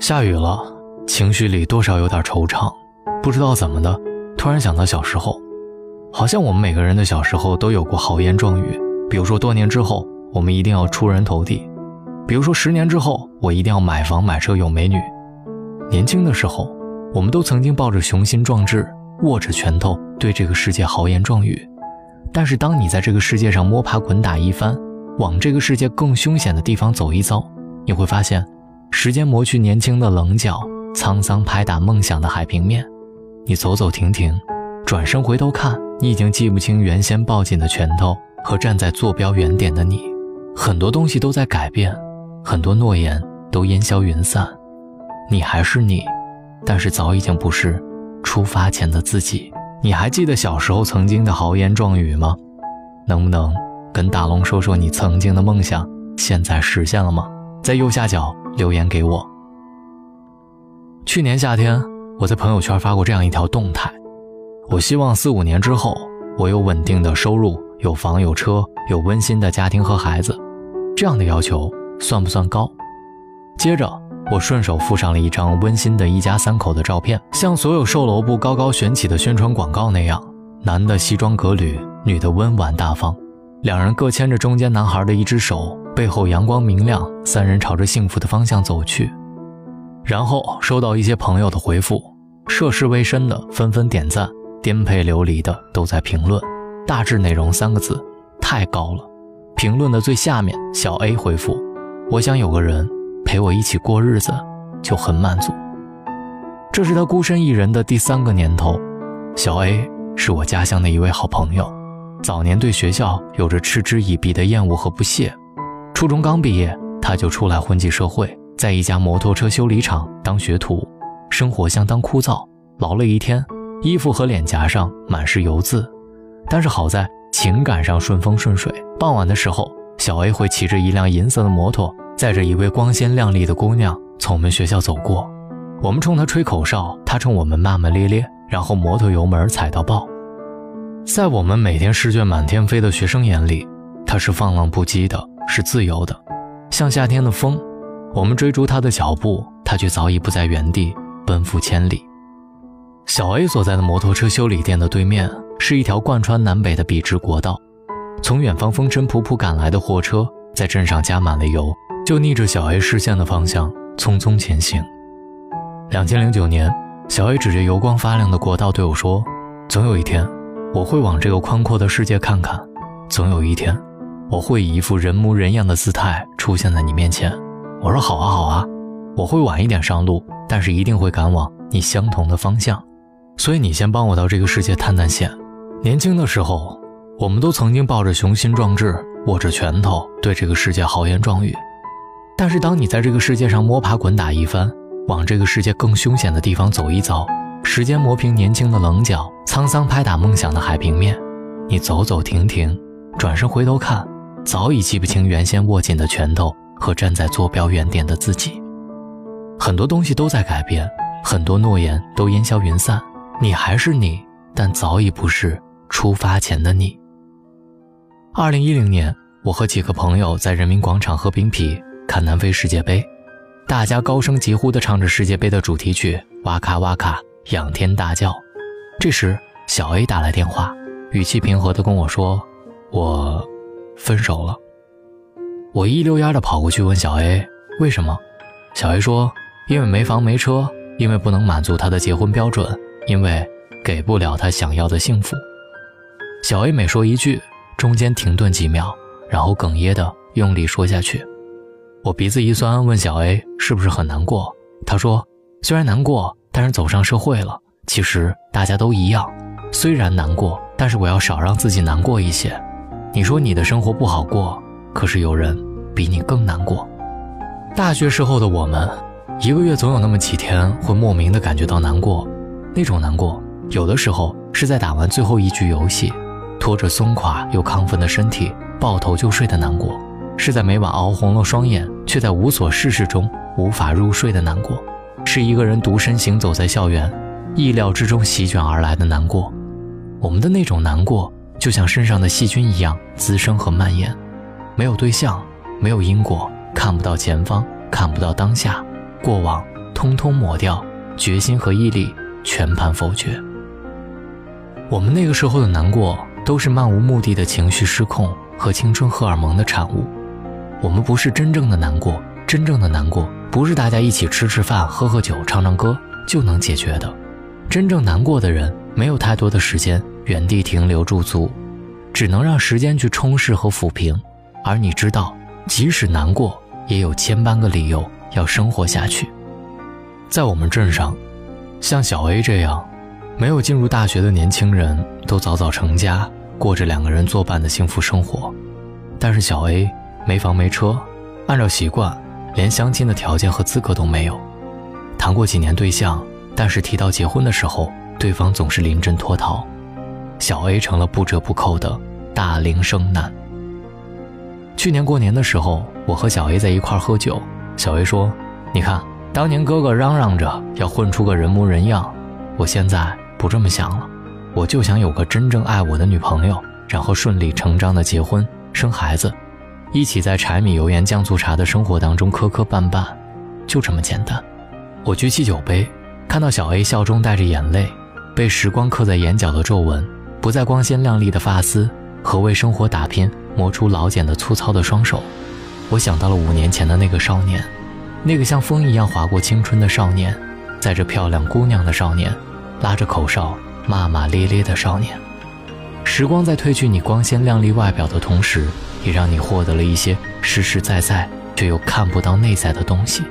下雨了，情绪里多少有点惆怅。不知道怎么的，突然想到小时候，好像我们每个人的小时候都有过豪言壮语。比如说，多年之后我们一定要出人头地；比如说，十年之后我一定要买房买车有美女。年轻的时候，我们都曾经抱着雄心壮志，握着拳头对这个世界豪言壮语。但是，当你在这个世界上摸爬滚打一番，往这个世界更凶险的地方走一遭，你会发现。时间磨去年轻的棱角，沧桑拍打梦想的海平面。你走走停停，转身回头看，你已经记不清原先抱紧的拳头和站在坐标原点的你。很多东西都在改变，很多诺言都烟消云散。你还是你，但是早已经不是出发前的自己。你还记得小时候曾经的豪言壮语吗？能不能跟大龙说说你曾经的梦想现在实现了吗？在右下角。留言给我。去年夏天，我在朋友圈发过这样一条动态：我希望四五年之后，我有稳定的收入，有房有车，有温馨的家庭和孩子。这样的要求算不算高？接着，我顺手附上了一张温馨的一家三口的照片，像所有售楼部高高悬起的宣传广告那样，男的西装革履，女的温婉大方，两人各牵着中间男孩的一只手。背后阳光明亮，三人朝着幸福的方向走去。然后收到一些朋友的回复，涉世未深的纷纷点赞，颠沛流离的都在评论。大致内容三个字：太高了。评论的最下面，小 A 回复：“我想有个人陪我一起过日子，就很满足。”这是他孤身一人的第三个年头。小 A 是我家乡的一位好朋友，早年对学校有着嗤之以鼻的厌恶和不屑。初中刚毕业，他就出来混迹社会，在一家摩托车修理厂当学徒，生活相当枯燥，劳累一天，衣服和脸颊上满是油渍。但是好在情感上顺风顺水。傍晚的时候，小 A 会骑着一辆银色的摩托，载着一位光鲜亮丽的姑娘从我们学校走过，我们冲他吹口哨，他冲我们骂骂咧咧，然后摩托油门踩到爆。在我们每天试卷满天飞的学生眼里，他是放浪不羁的。是自由的，像夏天的风。我们追逐他的脚步，他却早已不在原地奔赴千里。小 A 所在的摩托车修理店的对面是一条贯穿南北的笔直国道。从远方风尘仆仆赶来的货车，在镇上加满了油，就逆着小 A 视线的方向匆匆前行。两千零九年，小 A 指着油光发亮的国道对我说：“总有一天，我会往这个宽阔的世界看看。总有一天。”我会以一副人模人样的姿态出现在你面前。我说好啊好啊，我会晚一点上路，但是一定会赶往你相同的方向。所以你先帮我到这个世界探探险。年轻的时候，我们都曾经抱着雄心壮志，握着拳头对这个世界豪言壮语。但是当你在这个世界上摸爬滚打一番，往这个世界更凶险的地方走一遭，时间磨平年轻的棱角，沧桑拍打梦想的海平面，你走走停停，转身回头看。早已记不清原先握紧的拳头和站在坐标原点的自己。很多东西都在改变，很多诺言都烟消云散。你还是你，但早已不是出发前的你。二零一零年，我和几个朋友在人民广场喝冰啤，看南非世界杯，大家高声疾呼地唱着世界杯的主题曲，哇咔哇咔，仰天大叫。这时，小 A 打来电话，语气平和地跟我说：“我。”分手了，我一溜烟的跑过去问小 A 为什么。小 A 说：“因为没房没车，因为不能满足他的结婚标准，因为给不了他想要的幸福。”小 A 每说一句，中间停顿几秒，然后哽咽的用力说下去。我鼻子一酸，问小 A 是不是很难过。他说：“虽然难过，但是走上社会了，其实大家都一样。虽然难过，但是我要少让自己难过一些。”你说你的生活不好过，可是有人比你更难过。大学时候的我们，一个月总有那么几天会莫名的感觉到难过。那种难过，有的时候是在打完最后一局游戏，拖着松垮又亢奋的身体抱头就睡的难过；是在每晚熬红了双眼，却在无所事事中无法入睡的难过；是一个人独身行走在校园，意料之中席卷而来的难过。我们的那种难过。就像身上的细菌一样滋生和蔓延，没有对象，没有因果，看不到前方，看不到当下，过往通通抹掉，决心和毅力全盘否决。我们那个时候的难过，都是漫无目的的情绪失控和青春荷尔蒙的产物。我们不是真正的难过，真正的难过不是大家一起吃吃饭、喝喝酒、唱唱歌就能解决的。真正难过的人，没有太多的时间原地停留驻足，只能让时间去充实和抚平。而你知道，即使难过，也有千般个理由要生活下去。在我们镇上，像小 A 这样，没有进入大学的年轻人都早早成家，过着两个人作伴的幸福生活。但是小 A。没房没车，按照习惯，连相亲的条件和资格都没有。谈过几年对象，但是提到结婚的时候，对方总是临阵脱逃。小 A 成了不折不扣的大龄剩男。去年过年的时候，我和小 A 在一块喝酒，小 A 说：“你看，当年哥哥嚷嚷着要混出个人模人样，我现在不这么想了，我就想有个真正爱我的女朋友，然后顺理成章的结婚生孩子。”一起在柴米油盐酱醋茶的生活当中磕磕绊绊，就这么简单。我举起酒杯，看到小 A 笑中带着眼泪，被时光刻在眼角的皱纹，不再光鲜亮丽的发丝和为生活打拼磨出老茧的粗糙的双手。我想到了五年前的那个少年，那个像风一样划过青春的少年，载着漂亮姑娘的少年，拉着口哨骂骂咧咧的少年。时光在褪去你光鲜亮丽外表的同时。也让你获得了一些实实在在却又看不到内在的东西。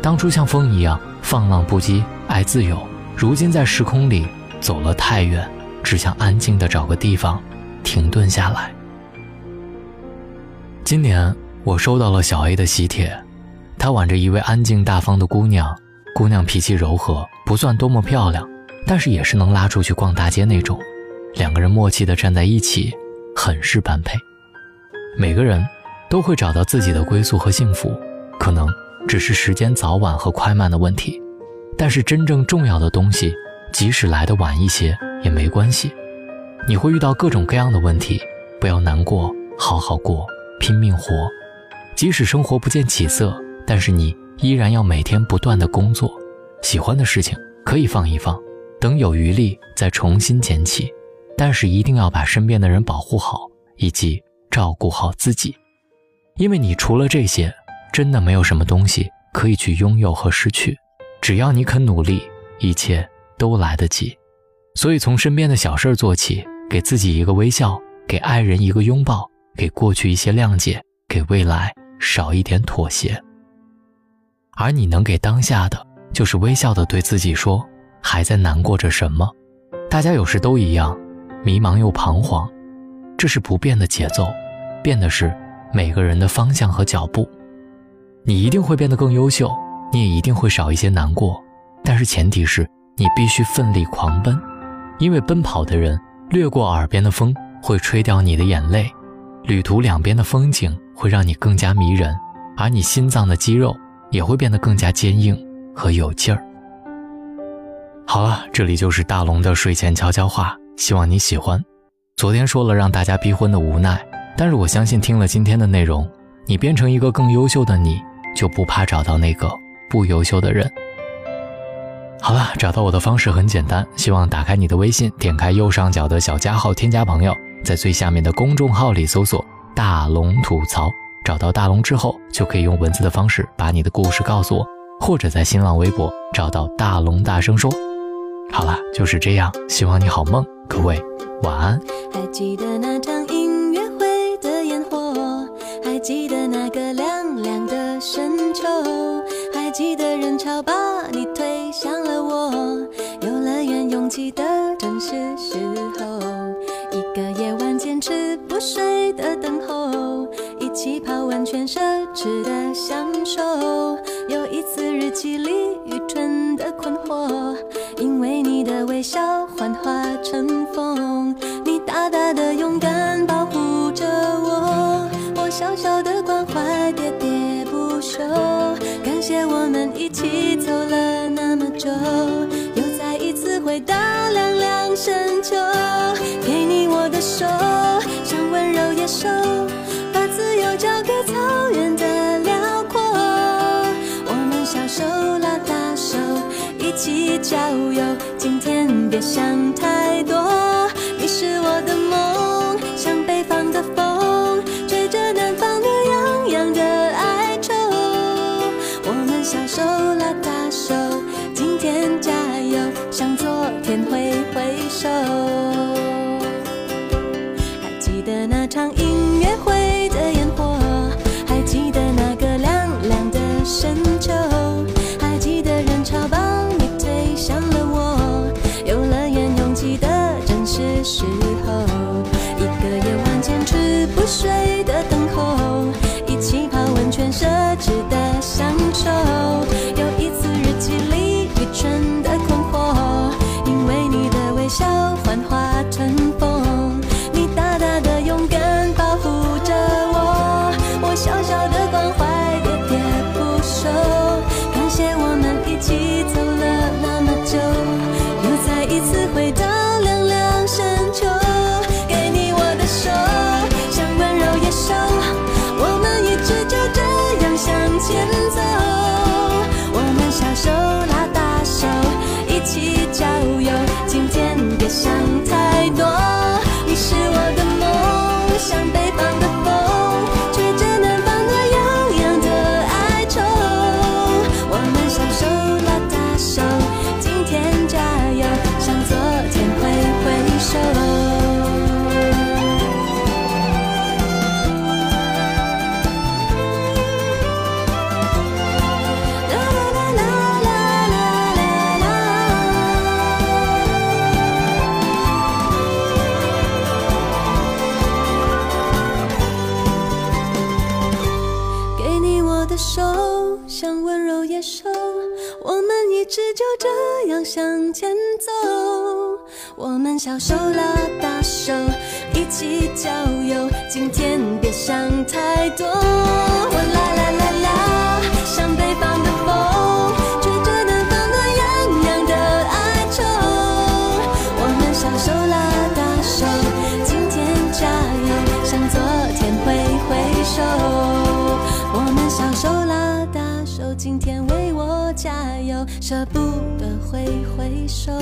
当初像风一样放浪不羁、爱自由，如今在时空里走了太远，只想安静的找个地方停顿下来。今年我收到了小 A 的喜帖，他挽着一位安静大方的姑娘，姑娘脾气柔和，不算多么漂亮，但是也是能拉出去逛大街那种。两个人默契的站在一起，很是般配。每个人都会找到自己的归宿和幸福，可能只是时间早晚和快慢的问题。但是真正重要的东西，即使来的晚一些也没关系。你会遇到各种各样的问题，不要难过，好好过，拼命活。即使生活不见起色，但是你依然要每天不断的工作。喜欢的事情可以放一放，等有余力再重新捡起。但是一定要把身边的人保护好，以及。照顾好自己，因为你除了这些，真的没有什么东西可以去拥有和失去。只要你肯努力，一切都来得及。所以，从身边的小事做起，给自己一个微笑，给爱人一个拥抱，给过去一些谅解，给未来少一点妥协。而你能给当下的，就是微笑的对自己说：“还在难过着什么？”大家有时都一样，迷茫又彷徨，这是不变的节奏。变的是每个人的方向和脚步，你一定会变得更优秀，你也一定会少一些难过，但是前提是你必须奋力狂奔，因为奔跑的人掠过耳边的风会吹掉你的眼泪，旅途两边的风景会让你更加迷人，而你心脏的肌肉也会变得更加坚硬和有劲儿。好了，这里就是大龙的睡前悄悄话，希望你喜欢。昨天说了让大家逼婚的无奈。但是我相信，听了今天的内容，你变成一个更优秀的你，就不怕找到那个不优秀的人。好了，找到我的方式很简单，希望打开你的微信，点开右上角的小加号，添加朋友，在最下面的公众号里搜索“大龙吐槽”，找到大龙之后，就可以用文字的方式把你的故事告诉我，或者在新浪微博找到大龙大声说。好了，就是这样，希望你好梦，各位晚安。还记得那的时候，一个夜晚坚持不睡的等候，一起泡温泉奢侈的享受，有一次日记里愚蠢的困惑，因为你的微笑幻化成凉深秋，给你我的手，像温柔野兽，把自由交给草原的辽阔。我们小手拉大手，一起郊游，今天别想太多。你是我的梦，像北方的风，吹着南方暖洋洋的哀愁。我们小手拉。不睡的等候。就这样向前走，我们小手拉大手，一起郊游。今天别想太多，我啦啦啦啦。舍不得挥挥手。